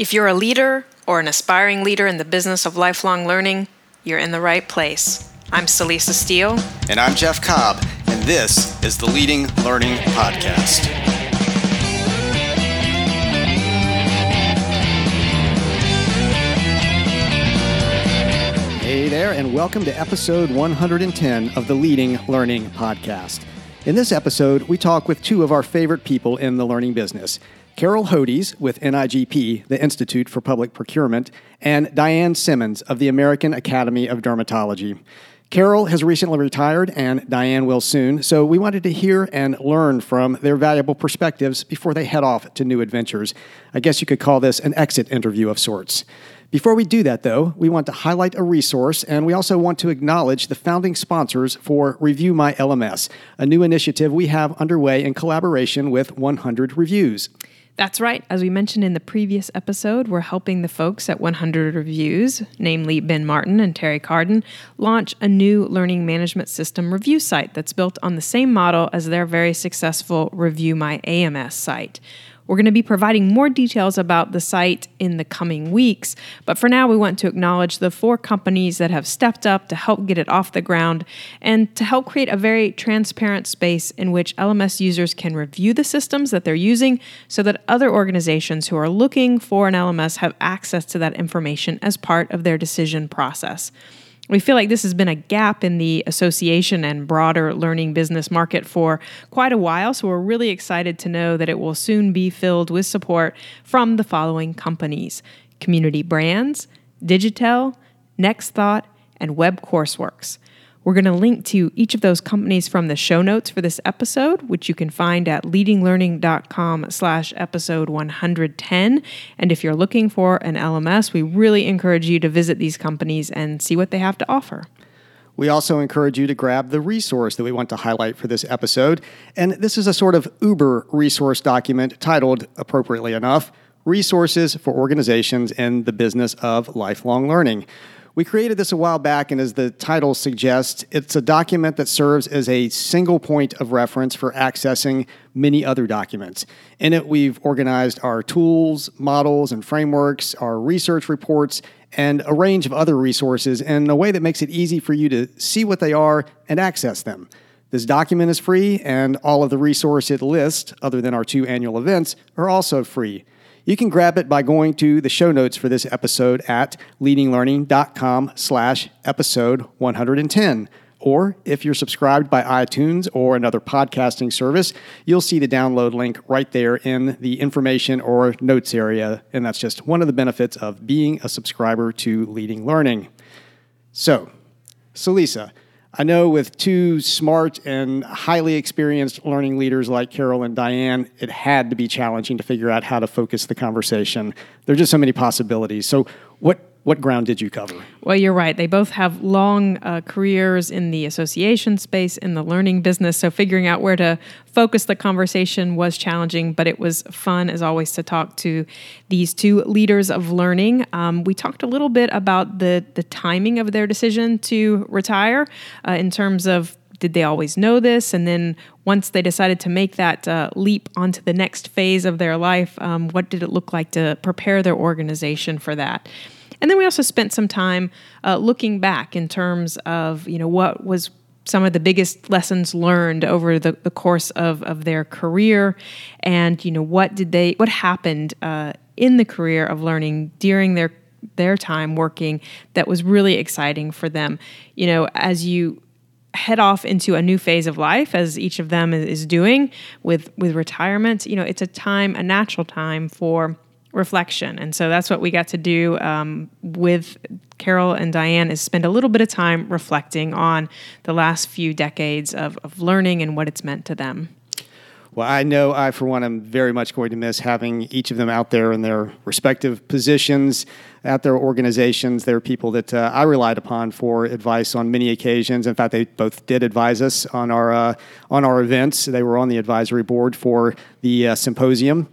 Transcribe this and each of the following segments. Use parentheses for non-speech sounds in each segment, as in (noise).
If you're a leader or an aspiring leader in the business of lifelong learning, you're in the right place. I'm Celisa Steele. And I'm Jeff Cobb, and this is the Leading Learning Podcast. Hey there, and welcome to episode 110 of the Leading Learning Podcast. In this episode, we talk with two of our favorite people in the learning business Carol Hodes with NIGP, the Institute for Public Procurement, and Diane Simmons of the American Academy of Dermatology. Carol has recently retired, and Diane will soon, so we wanted to hear and learn from their valuable perspectives before they head off to new adventures. I guess you could call this an exit interview of sorts. Before we do that, though, we want to highlight a resource, and we also want to acknowledge the founding sponsors for Review My LMS, a new initiative we have underway in collaboration with 100 Reviews. That's right. As we mentioned in the previous episode, we're helping the folks at 100 Reviews, namely Ben Martin and Terry Carden, launch a new learning management system review site that's built on the same model as their very successful Review My AMS site. We're going to be providing more details about the site in the coming weeks, but for now, we want to acknowledge the four companies that have stepped up to help get it off the ground and to help create a very transparent space in which LMS users can review the systems that they're using so that other organizations who are looking for an LMS have access to that information as part of their decision process. We feel like this has been a gap in the association and broader learning business market for quite a while, so we're really excited to know that it will soon be filled with support from the following companies Community Brands, Digitec, NextThought, and Web Courseworks. We're going to link to each of those companies from the show notes for this episode, which you can find at leadinglearning.com slash episode 110. And if you're looking for an LMS, we really encourage you to visit these companies and see what they have to offer. We also encourage you to grab the resource that we want to highlight for this episode. And this is a sort of Uber resource document titled, appropriately enough, Resources for Organizations in the Business of Lifelong Learning. We created this a while back, and as the title suggests, it's a document that serves as a single point of reference for accessing many other documents. In it, we've organized our tools, models, and frameworks, our research reports, and a range of other resources in a way that makes it easy for you to see what they are and access them. This document is free, and all of the resources it lists, other than our two annual events, are also free. You can grab it by going to the show notes for this episode at leadinglearning.com slash episode 110. Or if you're subscribed by iTunes or another podcasting service, you'll see the download link right there in the information or notes area. And that's just one of the benefits of being a subscriber to Leading Learning. So, Celisa, I know with two smart and highly experienced learning leaders like Carol and Diane, it had to be challenging to figure out how to focus the conversation. There are just so many possibilities. So, what what ground did you cover? Well, you're right. They both have long uh, careers in the association space, in the learning business. So figuring out where to focus the conversation was challenging, but it was fun, as always, to talk to these two leaders of learning. Um, we talked a little bit about the the timing of their decision to retire, uh, in terms of did they always know this? And then once they decided to make that uh, leap onto the next phase of their life, um, what did it look like to prepare their organization for that? And then we also spent some time uh, looking back in terms of you know what was some of the biggest lessons learned over the, the course of, of their career. And you know what did they what happened uh, in the career of learning during their their time working that was really exciting for them? You know as you head off into a new phase of life as each of them is doing with with retirement you know it's a time a natural time for reflection. And so that's what we got to do um, with Carol and Diane is spend a little bit of time reflecting on the last few decades of, of learning and what it's meant to them. Well, I know I, for one, am very much going to miss having each of them out there in their respective positions at their organizations. They're people that uh, I relied upon for advice on many occasions. In fact, they both did advise us on our uh, on our events. They were on the advisory board for the uh, symposium.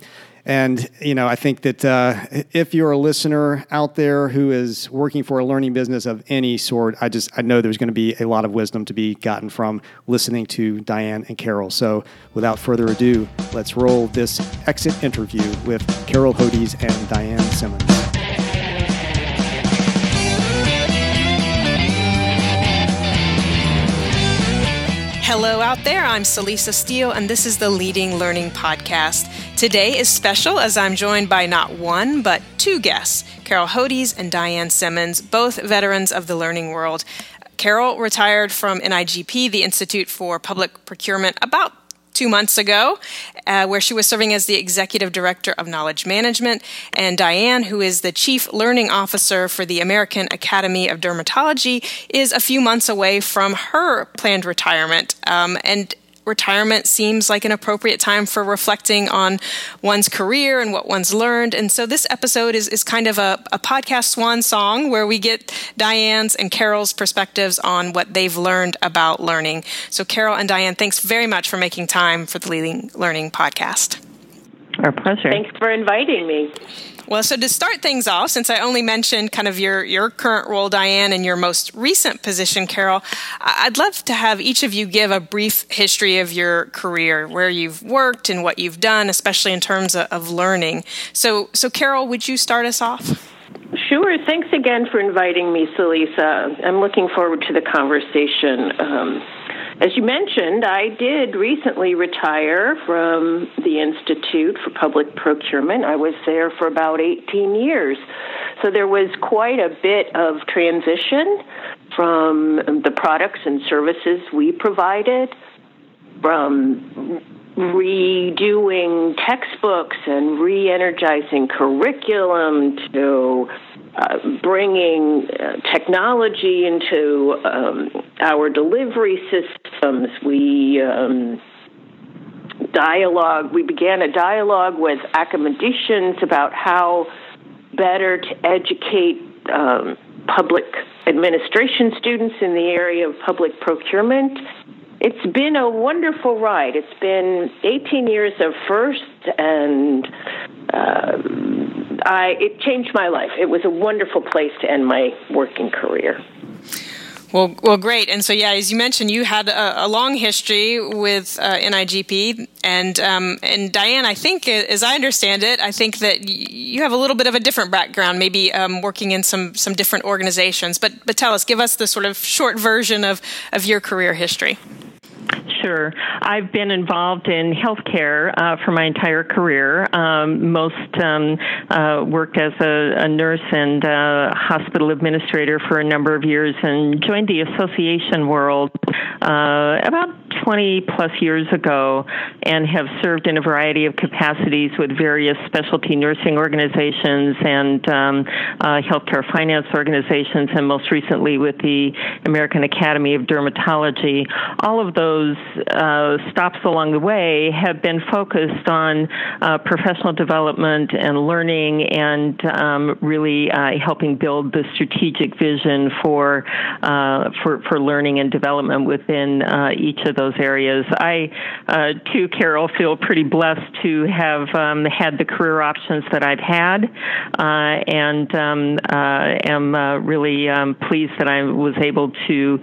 And, you know, I think that uh, if you're a listener out there who is working for a learning business of any sort, I just, I know there's going to be a lot of wisdom to be gotten from listening to Diane and Carol. So without further ado, let's roll this exit interview with Carol Hodes and Diane Simmons. Hello out there. I'm Celisa Steele, and this is the Leading Learning Podcast. Today is special as I'm joined by not one, but two guests Carol Hodes and Diane Simmons, both veterans of the learning world. Carol retired from NIGP, the Institute for Public Procurement, about two months ago, uh, where she was serving as the executive director of knowledge management, and Diane, who is the chief learning officer for the American Academy of Dermatology, is a few months away from her planned retirement. Um, and retirement seems like an appropriate time for reflecting on one's career and what one's learned. And so this episode is, is kind of a, a podcast swan song where we get Diane's and Carol's perspectives on what they've learned about learning. So, Carol and Diane, thanks very much for making time for the Leading Learning podcast. Our pleasure. Thanks for inviting me. Well, so to start things off, since I only mentioned kind of your, your current role, Diane, and your most recent position, Carol, I'd love to have each of you give a brief history of your career, where you've worked and what you've done, especially in terms of, of learning. So, so Carol, would you start us off? Sure. Thanks again for inviting me, Celisa. I'm looking forward to the conversation. Um, as you mentioned, I did recently retire from the Institute for Public Procurement. I was there for about 18 years. So there was quite a bit of transition from the products and services we provided, from redoing textbooks and re energizing curriculum to uh, bringing uh, technology into um, our delivery We um, dialogue. We began a dialogue with academicians about how better to educate um, public administration students in the area of public procurement. It's been a wonderful ride. It's been 18 years of first and uh, I it changed my life. It was a wonderful place to end my working career. Well, well, great. And so, yeah, as you mentioned, you had a, a long history with uh, NIGP, and um, and Diane, I think, as I understand it, I think that you have a little bit of a different background, maybe um, working in some some different organizations. But but tell us, give us the sort of short version of of your career history. Sure. I've been involved in healthcare uh, for my entire career. Um, most um, uh, worked as a, a nurse and uh, hospital administrator for a number of years and joined the association world uh, about 20 plus years ago and have served in a variety of capacities with various specialty nursing organizations and um, uh, healthcare finance organizations, and most recently with the American Academy of Dermatology. All of those uh, stops along the way have been focused on uh, professional development and learning and um, really uh, helping build the strategic vision for, uh, for, for learning and development within uh, each of those areas. I, uh, too, Carol, feel pretty blessed to have um, had the career options that I've had and um, am really um, pleased that I was able to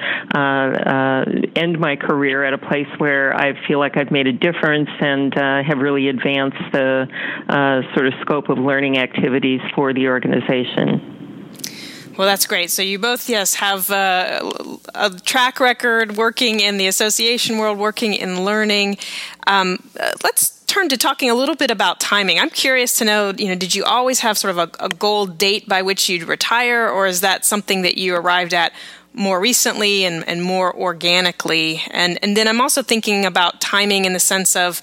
end my career at a place where I feel like I've made a difference and uh, have really advanced the uh, sort of scope of learning activities for the organization. Well, that's great. So you both, yes, have uh, a track record working in the association world, working in learning. Um, uh, let's turn to talking a little bit about timing. I'm curious to know, you know, did you always have sort of a, a goal date by which you'd retire, or is that something that you arrived at more recently and, and more organically. And, and then I'm also thinking about timing in the sense of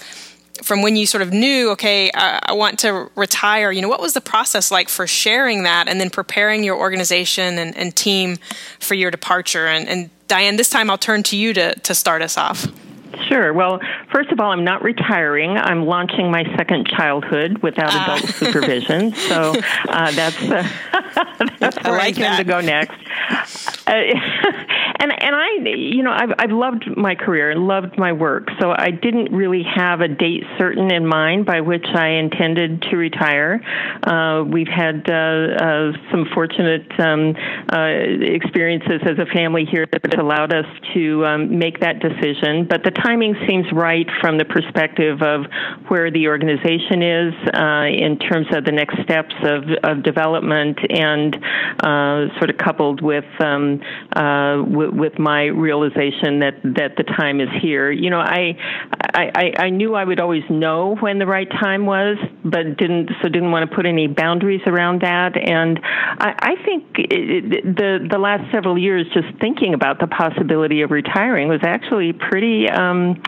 from when you sort of knew, okay, I, I, want to retire, you know, what was the process like for sharing that and then preparing your organization and, and team for your departure? And, and Diane, this time I'll turn to you to, to start us off. Sure. Well, first of all, I'm not retiring. I'm launching my second childhood without uh. adult supervision. So uh, that's uh, (laughs) that's where I, like I tend to go next. (laughs) And and I, you know, I've, I've loved my career loved my work, so I didn't really have a date certain in mind by which I intended to retire. Uh, we've had uh, uh, some fortunate um, uh, experiences as a family here that allowed us to um, make that decision, but the timing seems right from the perspective of where the organization is uh, in terms of the next steps of, of development and uh, sort of coupled with um, w- with my realization that that the time is here. You know, I, I I knew I would always know when the right time was, but didn't so didn't want to put any boundaries around that. And I, I think it, the the last several years, just thinking about the possibility of retiring was actually pretty um,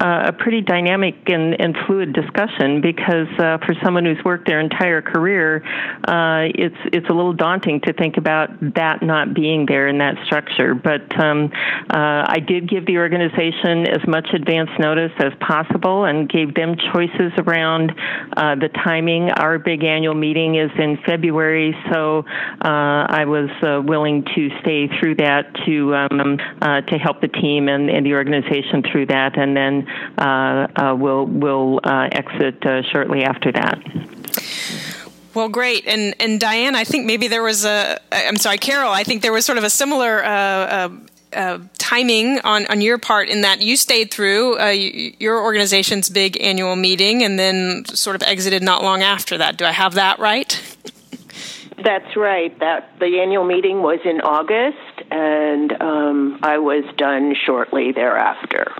uh, a pretty dynamic and, and fluid discussion because uh, for someone who's worked their entire career, uh, it's it's a little daunting to think about that not being there in that structure. But um, uh, I did give the organization as much advance notice as possible and gave them choices around uh, the timing. Our big annual meeting is in February, so uh, I was uh, willing to stay through that to um, uh, to help the team and, and, the organization through that, and then we'll we'll exit shortly after that. Well, great, and and Diane, I think maybe there was a. I'm sorry, Carol. I think there was sort of a similar uh, uh, uh, timing on on your part in that you stayed through uh, your organization's big annual meeting and then sort of exited not long after that. Do I have that right? (laughs) That's right. That the annual meeting was in August, and um, I was done shortly thereafter.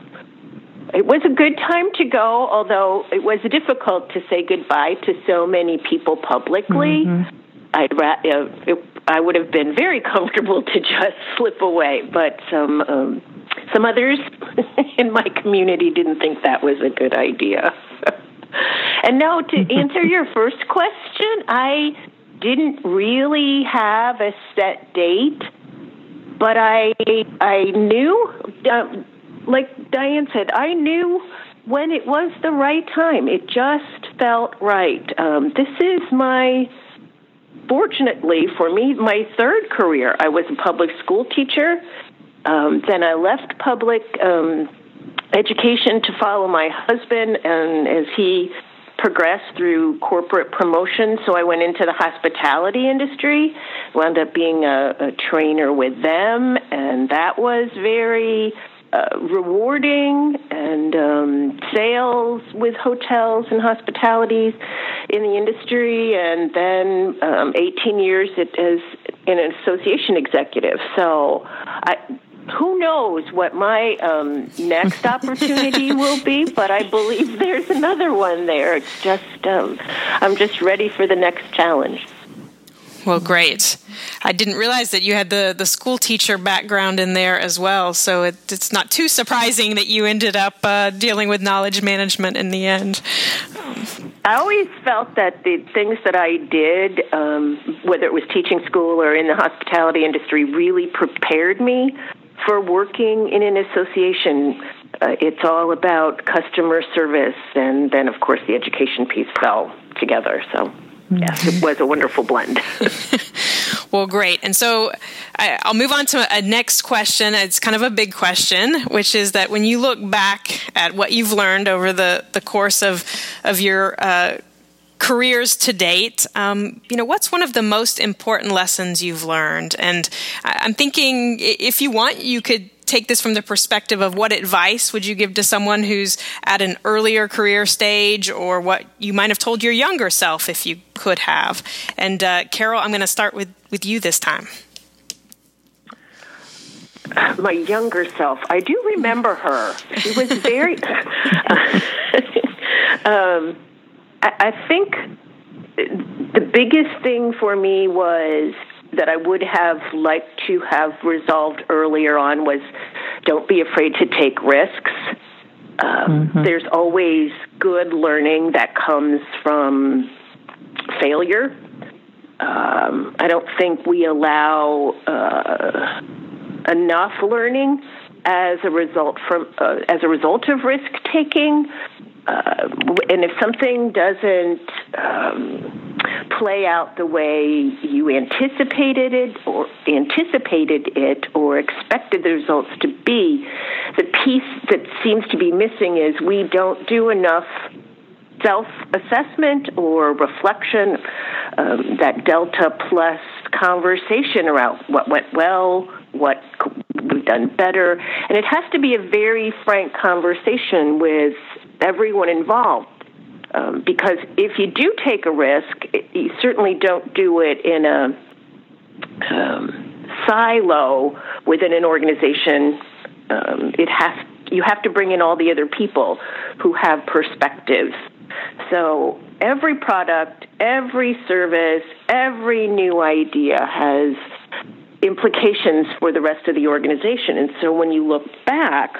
It was a good time to go, although it was difficult to say goodbye to so many people publicly. Mm-hmm. I'd ra- uh, it, I would have been very comfortable to just slip away, but some um, some others (laughs) in my community didn't think that was a good idea. (laughs) and now to (laughs) answer your first question, I didn't really have a set date, but I I knew. Uh, like Diane said, I knew when it was the right time. It just felt right. Um, this is my, fortunately for me, my third career. I was a public school teacher. Um, then I left public um, education to follow my husband, and as he progressed through corporate promotion, so I went into the hospitality industry, wound up being a, a trainer with them, and that was very uh, rewarding and um, sales with hotels and hospitalities in the industry, and then um, 18 years as an association executive. So, I, who knows what my um, next (laughs) opportunity will be? But I believe there's another one there. It's just um, I'm just ready for the next challenge. Well, great. I didn't realize that you had the, the school teacher background in there as well. So it, it's not too surprising that you ended up uh, dealing with knowledge management in the end. I always felt that the things that I did, um, whether it was teaching school or in the hospitality industry, really prepared me for working in an association. Uh, it's all about customer service, and then, of course, the education piece fell together. So yes, it was a wonderful blend. (laughs) well, great. And so I, will move on to a next question. It's kind of a big question, which is that when you look back at what you've learned over the, the course of, of your uh, careers to date, um, you know, what's one of the most important lessons you've learned? And I'm thinking if you want, you could take this from the perspective of what advice would you give to someone who's at an earlier career stage or what you might have told your younger self if you could have. And uh, Carol, I'm going to start with, with you this time. My younger self, I do remember her. She was very. (laughs) um, I, I think the biggest thing for me was that I would have liked to have resolved earlier on was don't be afraid to take risks. Um, mm-hmm. There's always good learning that comes from failure. Um, I don't think we allow uh, enough learning as a result from uh, as a result of risk taking. Uh, and if something doesn't um, play out the way you anticipated it or anticipated it or expected the results to be. The piece that seems to be missing is we don't do enough self assessment or reflection, um, that delta plus conversation around what went well, what we've done better. And it has to be a very frank conversation with everyone involved. Um, because if you do take a risk, you certainly don't do it in a um, silo within an organization. Um, it has you have to bring in all the other people who have perspectives. So every product, every service, every new idea has implications for the rest of the organization. And so when you look back,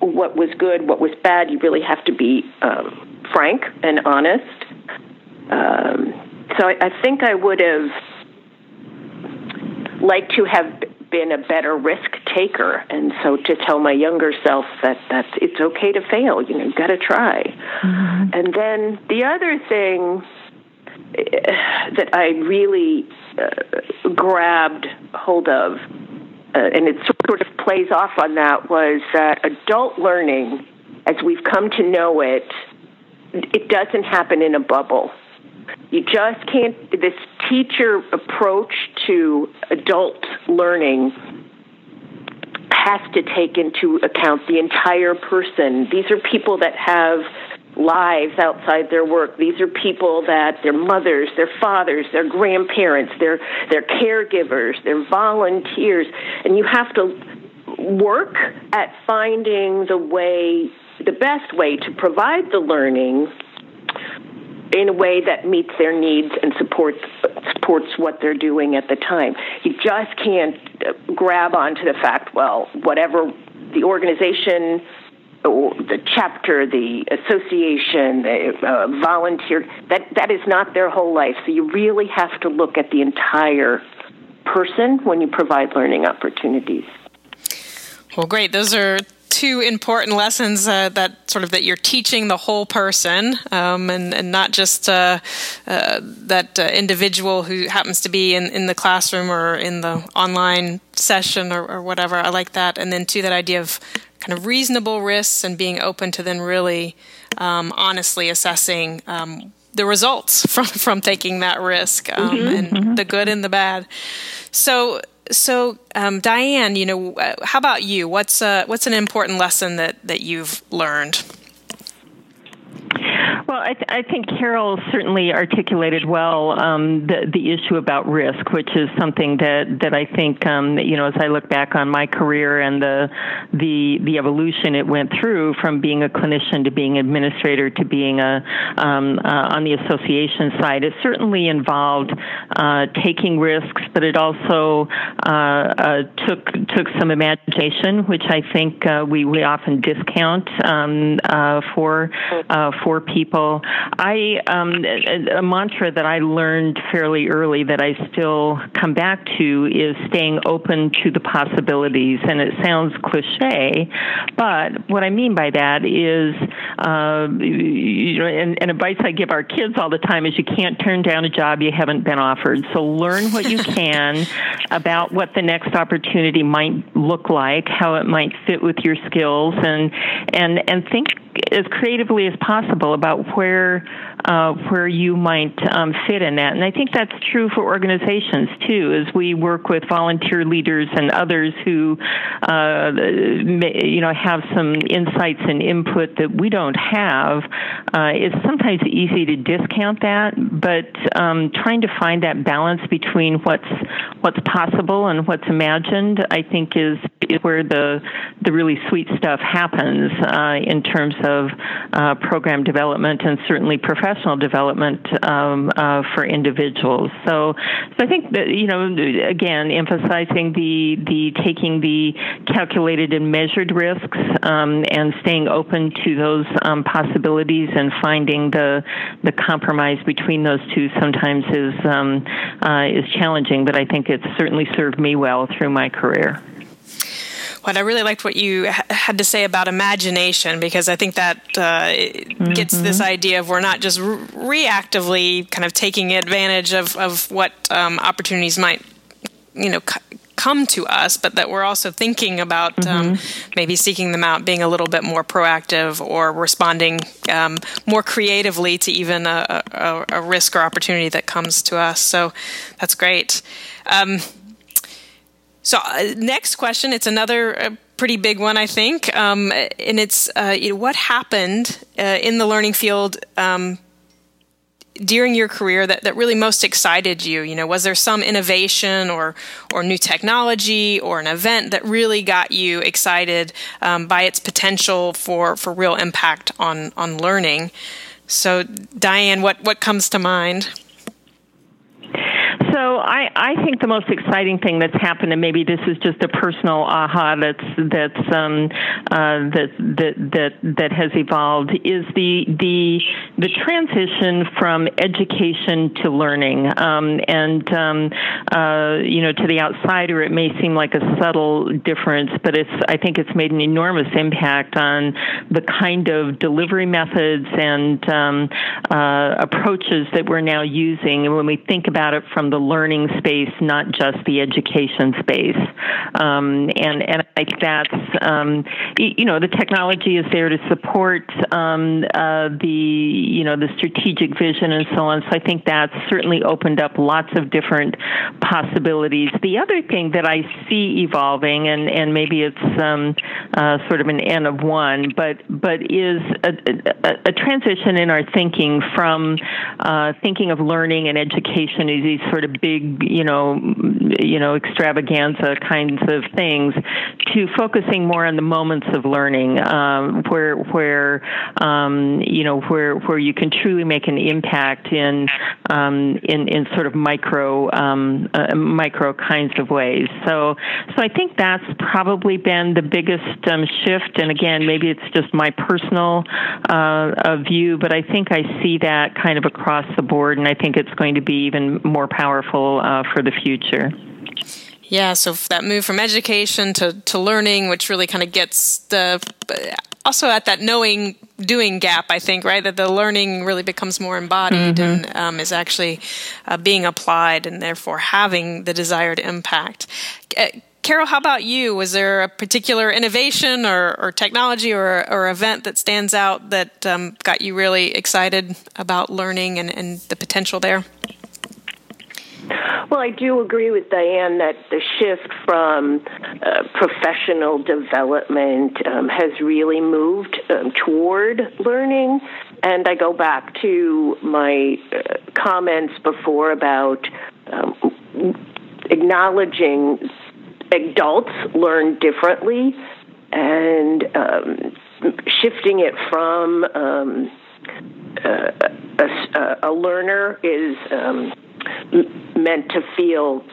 what was good, what was bad, you really have to be um, frank and honest. Um, so I, I think I would have liked to have been a better risk taker, and so to tell my younger self that that it's okay to fail, you know, you got to try. Mm-hmm. And then the other thing eh, that I really uh, grabbed hold of uh, and it sort of plays off on that, was that adult learning, as we've come to know it, it doesn't happen in a bubble. You just can't, this teacher approach to adult learning has to take into account the entire person. These are people that have lives outside their work. These are people that their mothers, their fathers, their grandparents, their their caregivers, their volunteers, and you have to work at finding the way the best way to provide the learning in a way that meets their needs and supports supports what they're doing at the time. You just can't uh, grab onto the fact, well, whatever the organization the chapter, the association, the uh, volunteer, that, that is not their whole life. So you really have to look at the entire person when you provide learning opportunities. Well, great. Those are two important lessons uh, that sort of that you're teaching the whole person um, and, and not just uh, uh, that uh, individual who happens to be in, in the classroom or in the online session or, or whatever. I like that. And then, two, that idea of kind of reasonable risks and being open to then really um, honestly assessing um, the results (laughs) from from taking that risk um, mm-hmm, and mm-hmm. the good and the bad. So so um, Diane, you know, uh, how about you? What's uh, what's an important lesson that that you've learned? Well, I, th- I think Carol certainly articulated well um, the the issue about risk, which is something that that I think um, you know as I look back on my career and the the the evolution it went through from being a clinician to being administrator to being a um, uh, on the association side, it certainly involved uh, taking risks, but it also uh, uh took took some imagination, which I think uh, we we often discount um, uh, for for people. I um, a, a mantra that I learned fairly early that I still come back to is staying open to the possibilities. And it sounds cliche, but what I mean by that is, uh, you know, and, and advice I give our kids all the time is you can't turn down a job you haven't been offered. So learn what you (laughs) can about what the next opportunity might look like, how it might fit with your skills, and and and think as creatively as possible about where uh, where you might um, fit in that. And I think that's true for organizations too, as we work with volunteer leaders and others who, uh, may, you know, have some insights and input that we don't have. Uh, it's sometimes easy to discount that, but um, trying to find that balance between what's what's possible and what's imagined, I think, is, is where the the really sweet stuff happens uh, in terms of uh, program development and certainly professional development um, uh, for individuals. So, so I think that you know, again, emphasizing the the taking the calculated and measured risks um, and staying open to those um, possibilities and finding the the compromise between those two sometimes is um, uh, is challenging, but I think it's certainly served me well through my career. What I really liked what you ha- had to say about imagination because I think that uh, mm-hmm. gets this idea of we're not just re- reactively kind of taking advantage of, of what um, opportunities might you know c- come to us, but that we're also thinking about um, mm-hmm. um, maybe seeking them out, being a little bit more proactive, or responding um, more creatively to even a, a, a, risk or opportunity that comes to us. So that's great. Um, so, uh, next question. It's another uh, pretty big one, I think, um, and it's uh, you know, what happened uh, in the learning field um, during your career that, that really most excited you? You know, was there some innovation or or new technology or an event that really got you excited um, by its potential for for real impact on on learning? So, Diane, what what comes to mind? So I, I think the most exciting thing that's happened, and maybe this is just a personal aha that's that's um, uh, that that that that has evolved, is the the the transition from education to learning. Um, and um, uh, you know, to the outsider, it may seem like a subtle difference, but it's I think it's made an enormous impact on the kind of delivery methods and um, uh, approaches that we're now using. And when we think about it from the learning space, not just the education space. Um, and and I think that's um, you know the technology is there to support um, uh, the you know the strategic vision and so on. So I think that's certainly opened up lots of different possibilities. The other thing that I see evolving, and and maybe it's um, uh, sort of an N of one, but but is a, a, a transition in our thinking from uh, thinking of learning and education as these sort of big, you know, you know, extravaganza kinds of things, to focusing more on the moments of learning, um, where where um, you know where where you can truly make an impact in um, in in sort of micro um, uh, micro kinds of ways. So so I think that's probably been the biggest um, shift. And again, maybe it's just my personal uh, view, but I think I see that kind of across the board, and I think it's going to be even more powerful uh, for the future. Yeah, so that move from education to, to learning, which really kind of gets the also at that knowing doing gap, I think, right? That the learning really becomes more embodied mm-hmm. and um, is actually uh, being applied and therefore having the desired impact. Uh, Carol, how about you? Was there a particular innovation or, or technology or, or event that stands out that um, got you really excited about learning and, and the potential there? Well, I do agree with Diane that the shift from uh, professional development um, has really moved um, toward learning. And I go back to my uh, comments before about um, acknowledging adults learn differently and um, shifting it from um, uh, a, a, learner is um, meant to feel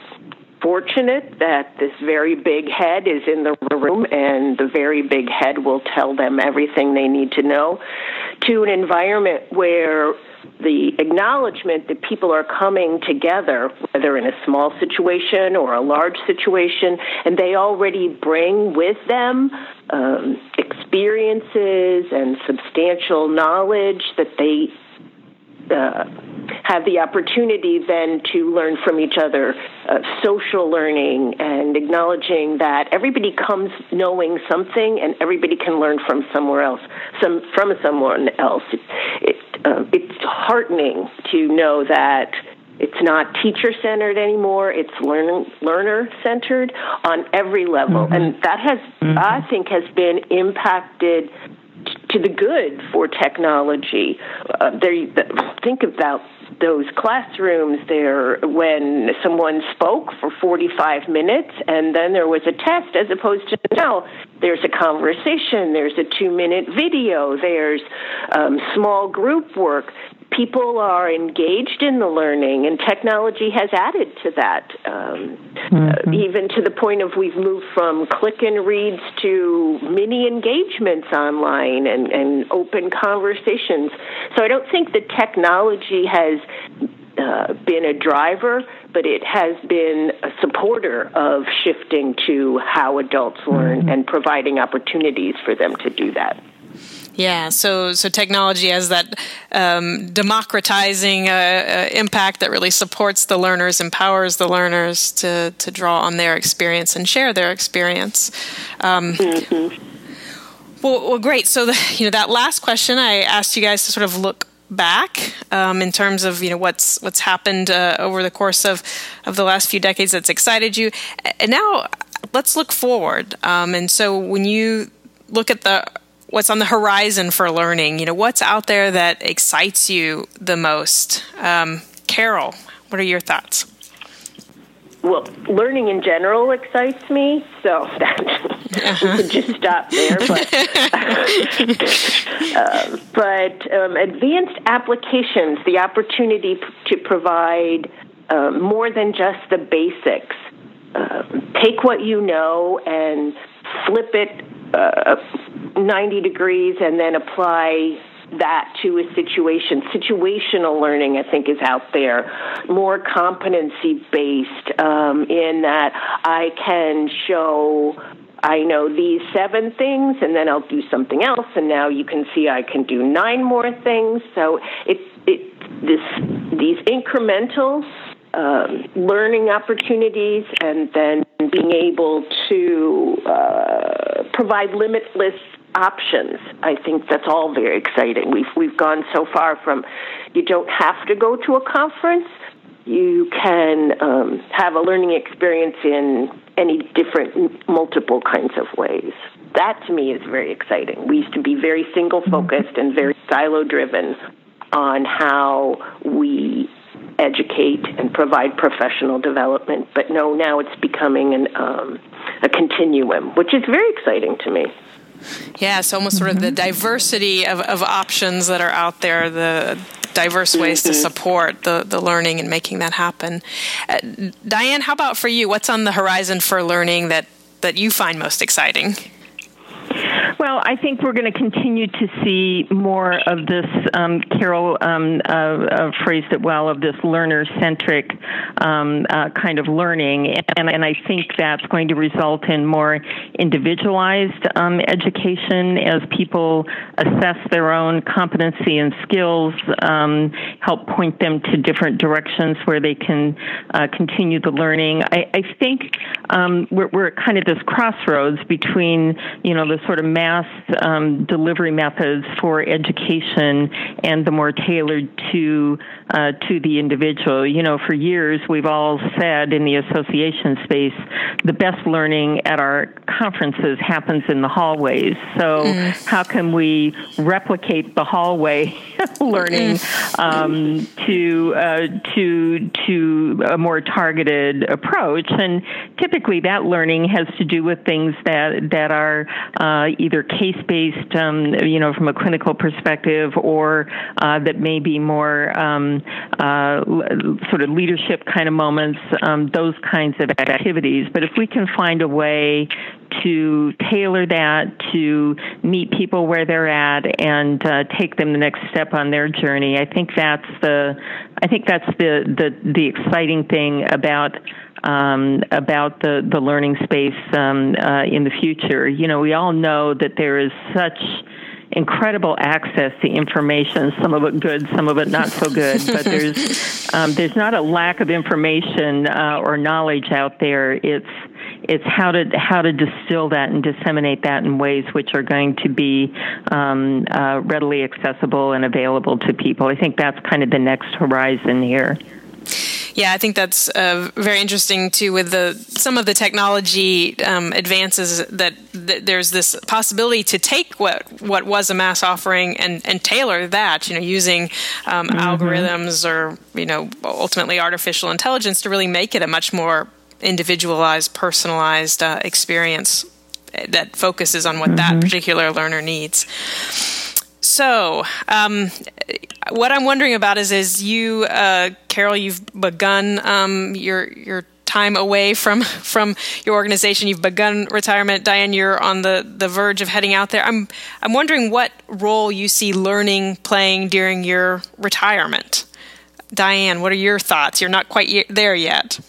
fortunate that this very big head is in the room and the very big head will tell them everything they need to know to an environment where the acknowledgement that people are coming together, whether in a small situation or a large situation, and they already bring with them um, experiences and substantial knowledge that they uh, have the opportunity then to learn from each other, uh, social learning, and acknowledging that everybody comes knowing something, and everybody can learn from somewhere else, some from someone else. It, it, uh, it's heartening to know that it's not teacher centered anymore. It's learn, learner centered on every level, mm-hmm. and that has, mm-hmm. I think, has been impacted to the good for technology. Uh, there, think about those classrooms there when someone spoke for 45 minutes and then there was a test as opposed to now there's a conversation there's a two minute video there's um, small group work people are engaged in the learning, and technology has added to that, um, mm-hmm. uh, even to the point of we've moved from click and reads to mini engagements online and, and open conversations. So I don't think the technology has uh, been a driver, but it has been a supporter of shifting to how adults learn mm-hmm. and providing opportunities for them to do that. Yeah, so so technology has that um, democratizing uh, uh, impact that really supports the learners, empowers the learners to to draw on their experience and share their experience. Um, mm-hmm. Well, well, great. So the, you know that last question I asked you guys to sort of look back um, in terms of you know what's what's happened uh, over the course of of the last few decades that's excited you, and now let's look forward. Um, and so when you look at the what's on the horizon for learning. You know, what's out there that excites you the most? Um, Carol, what are your thoughts? Well, learning in general excites me, so (laughs) that uh-huh. we could just stop there. But, (laughs) uh, but um, advanced applications, the opportunity to provide uh, more than just the basics. Uh, take what you know and flip it uh, 90 degrees and then apply that to a situation. Situational learning, I think, is out there, more competency based um, in that I can show. I know these seven things, and then I'll do something else, and now you can see I can do nine more things. So it, it this these incremental um, learning opportunities and then being able to uh, provide limitless options. I think that's all very exciting. We've we've gone so far from you don't have to go to a conference. You can um, have a learning experience in any different, multiple kinds of ways. That to me is very exciting. We used to be very single focused and very silo driven on how we educate and provide professional development. But no, now it's becoming an, um, a continuum, which is very exciting to me. Yeah, it's almost sort of the diversity of, of options that are out there, the diverse ways mm-hmm. to support the, the learning and making that happen. Uh, Diane, how about for you? What's on the horizon for learning that, that you find most exciting? (laughs) Well, I think we're going to continue to see more of this. Um, Carol um, uh, uh, phrased it well of this learner centric um, uh, kind of learning. And, and, I think that's going to result in more individualized um, education as people assess their own competency and skills, um, help point them to different directions where they can uh, continue the learning. I, I think um, we're, we're kind of this crossroads between, you know, the sort of mass um, delivery methods for education and the more tailored to uh, to the individual. You know, for years we've all said in the association space, the best learning at our conferences happens in the hallways. So mm. how can we replicate the hallway (laughs) learning um, to uh, to to a more targeted approach? And typically, that learning has to do with things that that are uh, either case based, um, you know, from a clinical perspective, or uh, that may be more um, uh, sort of leadership kind of moments, um, those kinds of activities. But if we can find a way to tailor that to meet people where they're at and uh, take them the next step on their journey, I think that's the I think that's the the, the exciting thing about um, about the, the learning space um, uh, in the future. You know, we all know that there is such incredible access to information. Some of it good, some of it not so good. (laughs) But there's um, there's not a lack of information uh, or knowledge out there. It's it's how to how to distill that and disseminate that in ways which are going to be um, uh, readily accessible and available to people. I think that's kind of the next horizon here. Yeah, I think that's uh, very interesting too. With the some of the technology um, advances, that, that, there's this possibility to take what what was a mass offering and and tailor that. You know, using um, mm-hmm. algorithms or you know ultimately artificial intelligence to really make it a much more individualized, personalized uh, experience that focuses on what mm-hmm. that particular learner needs. So, um, what I'm wondering about is, is you, uh, Carol, you've begun um, your your time away from (laughs) from your organization. You've begun retirement. Diane, you're on the, the verge of heading out there. I'm I'm wondering what role you see learning playing during your retirement. Diane, what are your thoughts? You're not quite there yet.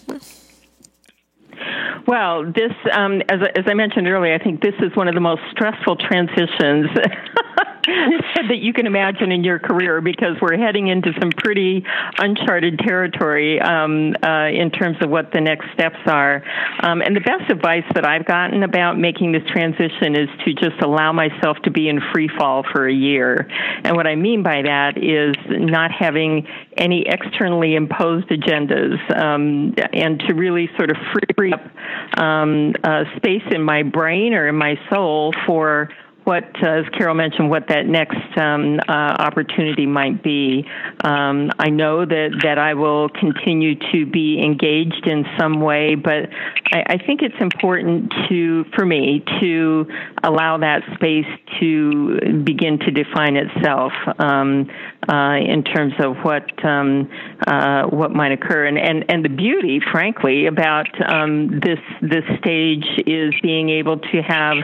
Well, this, um, as, as I mentioned earlier, I think this is one of the most stressful transitions (laughs) that you can imagine in your career because we're heading into some pretty uncharted territory um, uh, in terms of what the next steps are. Um, and the best advice that I've gotten about making this transition is to just allow myself to be in free fall for a year. And what I mean by that is not having any externally imposed agendas um, and to really sort of free up um, uh, space in my brain or in my soul for what, uh, as Carol mentioned, what that next um, uh, opportunity might be. Um, I know that, that I will continue to be engaged in some way, but I, I, think it's important to, for me, to allow that space to begin to define itself um, uh, in terms of what um, uh, what might occur. And, and and the beauty, frankly, about um, this this stage is being able to have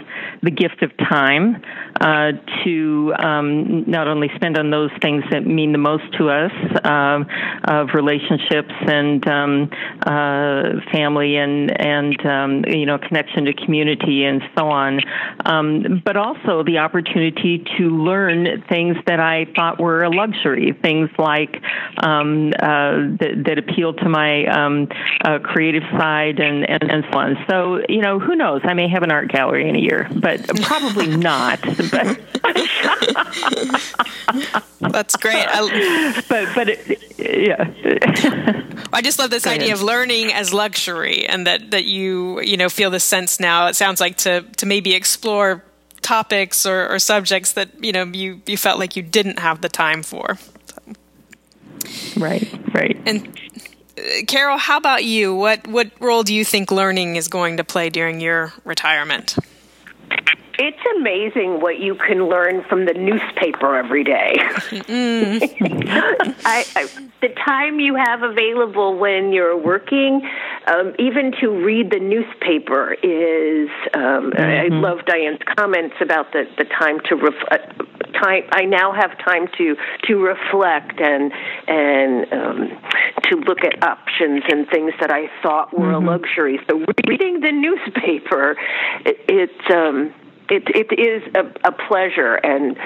the gift of time uh, to um, not only spend on those things that mean the most to us, uh, of relationships and um, uh, family and and um, you know connection to community and so on, um, but also the opportunity to learn things that I thought were a luxury, things like um, uh, that, that appeal to my um, uh, creative side and, and and so on. So you know who knows? I may have an art gallery in a year, but probably (laughs) not. (laughs) That's great. I, but but it, yeah. (laughs) I just love this Go idea ahead. of learning as luxury, and that that you you know feel the sense now. It sounds like to to maybe explore topics or, or subjects that you know you you felt like you didn't have the time for. So. Right. Right. And. Uh, Carol, how about you? What what role do you think learning is going to play during your retirement? It's amazing what you can learn from the newspaper every day. Mm. (laughs) I, I, the time you have available when you're working, um, even to read the newspaper is. Um, mm-hmm. I love Diane's comments about the the time to ref- uh, time. I now have time to to reflect and and um, to look at options and things that I thought were mm-hmm. a luxury. So reading the newspaper, it, it's. Um, it, it is a, a pleasure and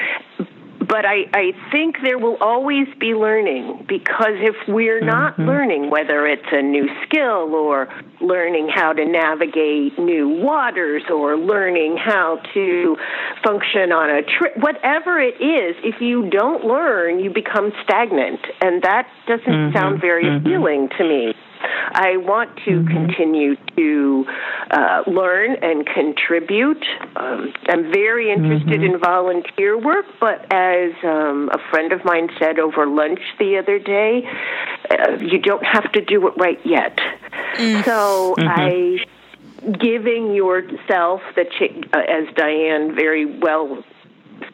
but I, I think there will always be learning because if we're not mm-hmm. learning, whether it's a new skill or learning how to navigate new waters or learning how to function on a trip, whatever it is, if you don't learn, you become stagnant. And that doesn't mm-hmm. sound very mm-hmm. appealing to me. I want to mm-hmm. continue to uh, learn and contribute. Um, I'm very interested mm-hmm. in volunteer work, but as um, a friend of mine said over lunch the other day, uh, you don't have to do it right yet. Mm. So mm-hmm. I giving yourself the ch- uh, as Diane very well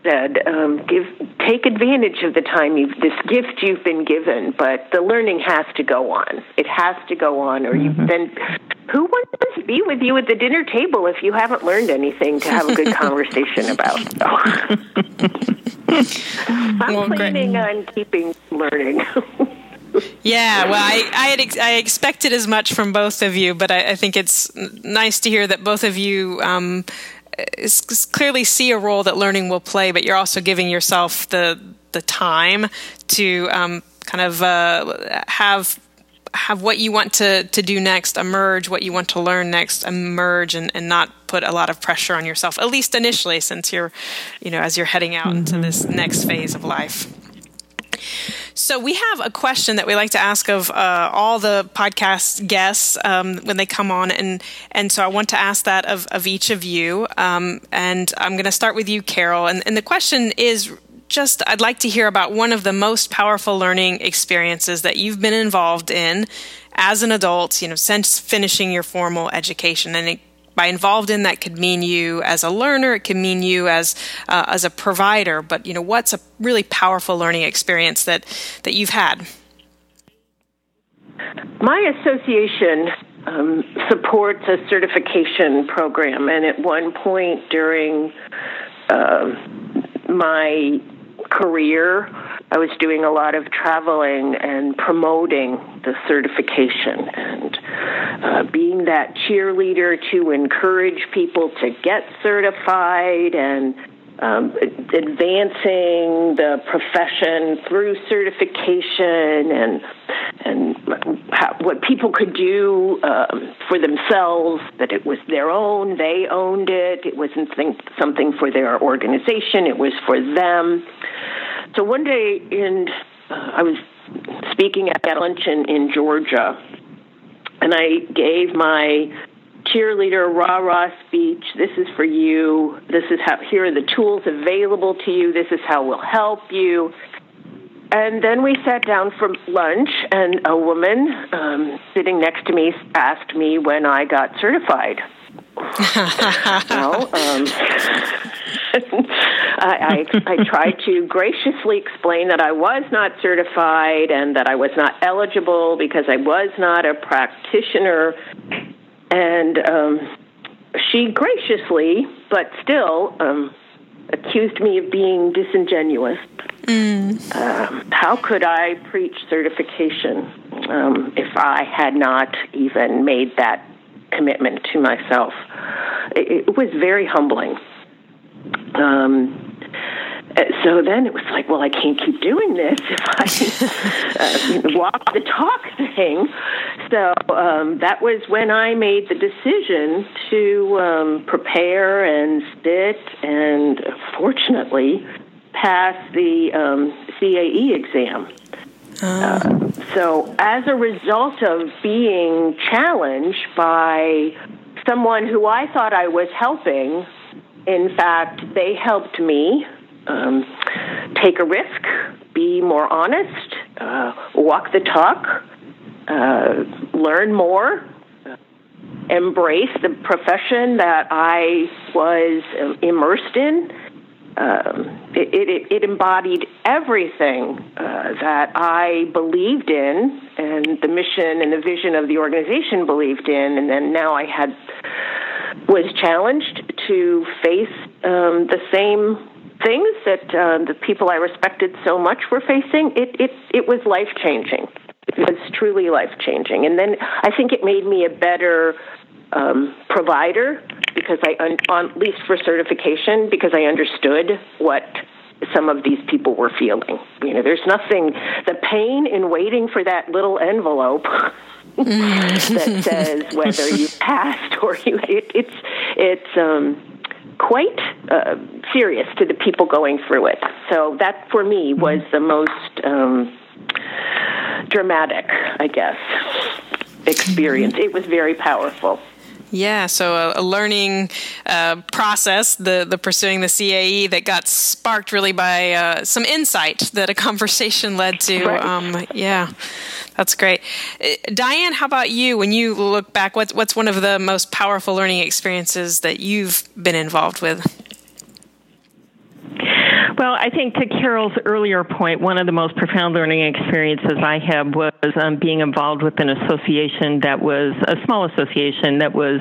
said, um, give take advantage of the time you've this gift you've been given, but the learning has to go on. It has to go on, or mm-hmm. you then who wants to be with you at the dinner table if you haven't learned anything to have a good (laughs) conversation about? So, (laughs) I'm well, planning great. on keeping learning. yeah, (laughs) well, I I, had ex- I expected as much from both of you, but I, I think it's nice to hear that both of you um, clearly see a role that learning will play, but you're also giving yourself the the time to um, kind of uh, have have what you want to, to do next emerge, what you want to learn next emerge, and, and not put a lot of pressure on yourself, at least initially, since you're, you know, as you're heading out mm-hmm. into this next phase of life. So we have a question that we like to ask of uh, all the podcast guests um, when they come on, and and so I want to ask that of, of each of you. Um, and I'm going to start with you, Carol. And, and the question is just I'd like to hear about one of the most powerful learning experiences that you've been involved in as an adult, you know, since finishing your formal education. And it by involved in that could mean you as a learner it can mean you as uh, as a provider but you know what's a really powerful learning experience that that you've had? My association um, supports a certification program and at one point during uh, my career I was doing a lot of traveling and promoting the certification and uh, being that cheerleader to encourage people to get certified and um, advancing the profession through certification and and how, what people could do um, for themselves. That it was their own, they owned it. It wasn't something for their organization. It was for them. So one day, in uh, I was speaking at a luncheon in Georgia, and I gave my cheerleader rah rah speech. This is for you. This is how, here are the tools available to you. This is how we'll help you. And then we sat down for lunch, and a woman um, sitting next to me asked me when I got certified. (laughs) well, um, I, I, I tried to graciously explain that I was not certified and that I was not eligible because I was not a practitioner and um, she graciously, but still, um, accused me of being disingenuous. Mm. Uh, how could I preach certification um, if I had not even made that commitment to myself? It, was very humbling. Um, so then it was like, well, I can't keep doing this if I (laughs) uh, walk the talk thing. So um, that was when I made the decision to um, prepare and sit and fortunately pass the um, CAE exam. Uh, so, as a result of being challenged by someone who I thought I was helping, in fact, they helped me um, take a risk, be more honest, uh, walk the talk, uh, learn more, embrace the profession that I was immersed in. Um, it, it, it, embodied everything uh, that I believed in, and the mission and the vision of the organization believed in. And then now I had was challenged to face um, the same things that uh, the people I respected so much were facing, it it it was life changing. It was truly life changing, and then I think it made me a better um, provider because I, on, at least for certification, because I understood what some of these people were feeling. You know, there's nothing, the pain in waiting for that little envelope (laughs) that says whether you (laughs) passed or you, it, it's, it's, um, quite uh, serious to the people going through it. So that, for me, mm-hmm. was the most um, dramatic, I guess, experience. Mm-hmm. It was very powerful. Yeah, so a, a learning uh, process, the the pursuing the CAE that got sparked really by uh, some insight that a (laughs) conversation led to. Right. Um, yeah, that's great. Uh, Diane, how about you? When you look back, what's what's one of the most powerful learning experiences that you've been involved with? Well, I think to Carol's earlier point, one of the most profound learning experiences I had was um, being involved with an association that was a small association that was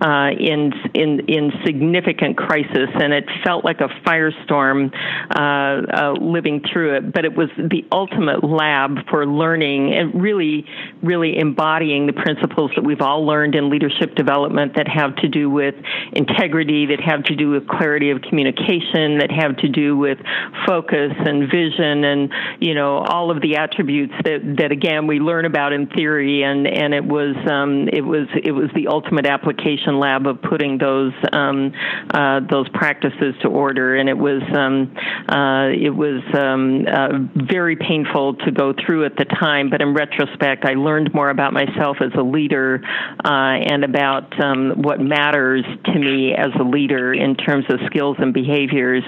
uh, in in in significant crisis, and it felt like a firestorm uh, uh, living through it. But it was the ultimate lab for learning and really, really embodying the principles that we've all learned in leadership development that have to do with integrity, that have to do with clarity of communication, that have to do with with focus and vision and you know all of the attributes that that again we learn about in theory. And and it was um, it was it was the ultimate application lab of putting those um, uh, those practices to order. And it was um, uh, it was um, uh, very painful to go through at the time. But in retrospect I learned more about myself as a leader uh, and about um, what matters to me as a leader in terms of skills and behaviors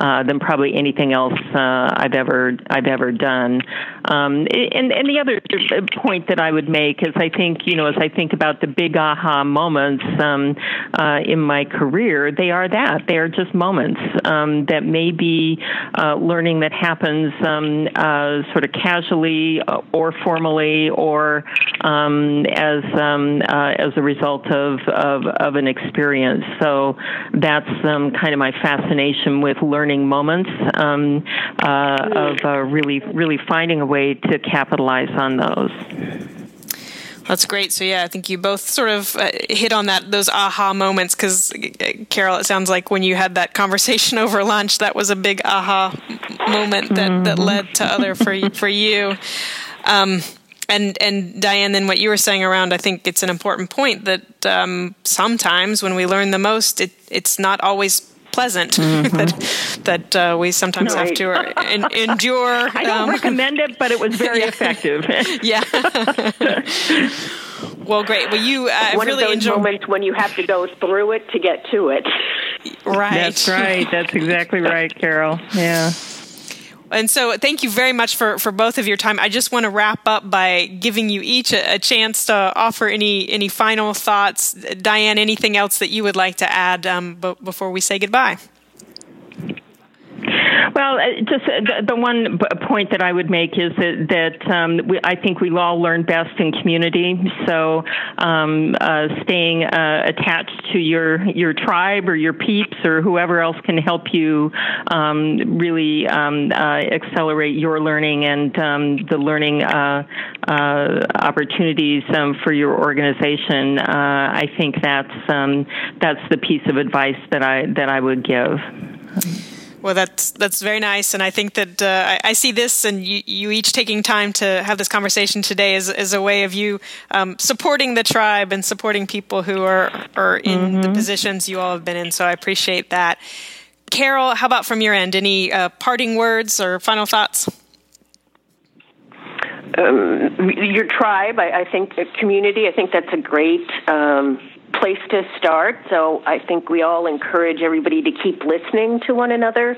uh, than probably anything else uh, I've ever I've ever done. Um, and and the other point that I would make is I think you know as I think about the big aha moments um, uh, in my career, they are that they are just moments um, that may be uh, learning that happens um, uh, sort of casually uh, or formally or um, as um, uh, as a result of, of, of an experience. So that's kind of my fascination with learning moments moments um, uh, of uh, really, really finding a way to capitalize on those. That's great. So yeah, I think you both sort of uh, hit on that those aha moments because Carol, it sounds like when you had that conversation (laughs) over lunch, that was a big aha moment that mm-hmm. that led to other for for you. Um, and and Diane, then what you were saying around, I think it's an important point that um, sometimes when we learn the most, it, it's not always pleasant (laughs) mm-hmm. that that uh, we sometimes right. have to uh, (laughs) endure. I don't um, recommend it, but it was very (laughs) yeah. effective. yeah. well, great. Well, you uh, one really of those enjoy- moments when you have to go through it to get to it. Right. That's right. That's exactly right, Carol. Yeah. And so, thank you very much for, for both of your time. I just want to wrap up by giving you each a, a, chance to offer any any final thoughts. Diane, anything else that you would like to add um, b- before we say goodbye? Well, uh, just uh, the, one point that I would make is that, that um, we, I think we all learn best in community. So, um, uh, staying uh, attached to your your tribe or your peeps or whoever else can help you um, really um, uh, accelerate your learning and um, the learning uh, opportunities um, for your organization. I think that's that's the piece of advice that I that I would give. Well, that's that's very nice, and I think that uh, I, I, see this, and you, you, each taking time to have this conversation today is, is a way of you um, supporting the tribe and supporting people who are are in mm-hmm. the positions you all have been in. So I appreciate that. Carol, how about from your end? Any uh, parting words or final thoughts? Um, your tribe, I, I think, community. I think that's a great. Um, place to start. So I think we all encourage everybody to keep listening to one another,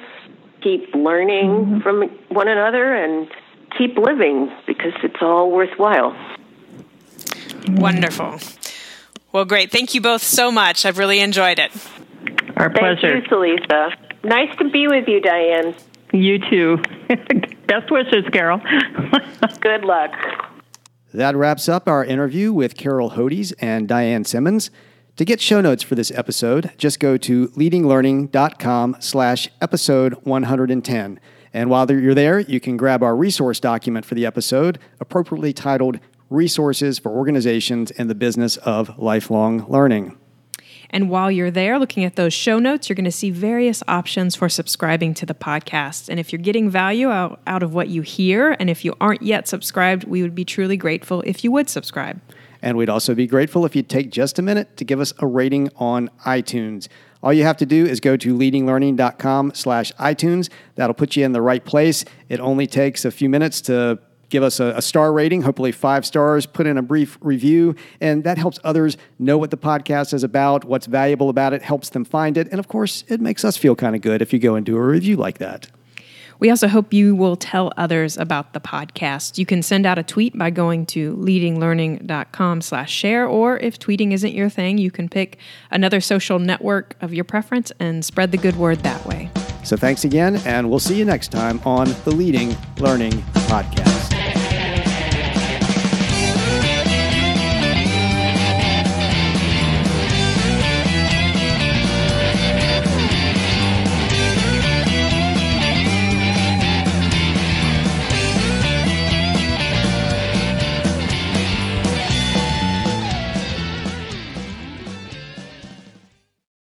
keep learning mm-hmm. from one another, and keep living because it's all worthwhile. Wonderful. Well, great. Thank you both so much. I've really enjoyed it. Our pleasure. Thank you, Celisa. Nice to be with you, Diane. You too. (laughs) Best wishes, Carol. (laughs) Good luck. That wraps up our interview with Carol Hodes and Diane Simmons. To get show notes for this episode, just go to leadinglearning.com slash episode 110. And while you're there, you can grab our resource document for the episode, appropriately titled Resources for Organizations in the Business of Lifelong Learning. And while you're there looking at those show notes, you're going to see various options for subscribing to the podcast. And if you're getting value out, out of what you hear, and if you aren't yet subscribed, we would be truly grateful if you would subscribe. And we'd also be grateful if you'd take just a minute to give us a rating on iTunes. All you have to do is go to leadinglearning.com slash iTunes. That'll put you in the right place. It only takes a few minutes to give us a, a, star rating, hopefully five stars, put in a brief review, and that helps others know what the podcast is about, what's valuable about it, helps them find it, and of course, it makes us feel kind of good if you go and do a review like that. We also hope you will tell others about the podcast. You can send out a tweet by going to leadinglearning.com slash share, or if tweeting isn't your thing, you can pick another social network of your preference and spread the good word that way. So thanks again, and we'll see you next time on the Leading Learning Podcast.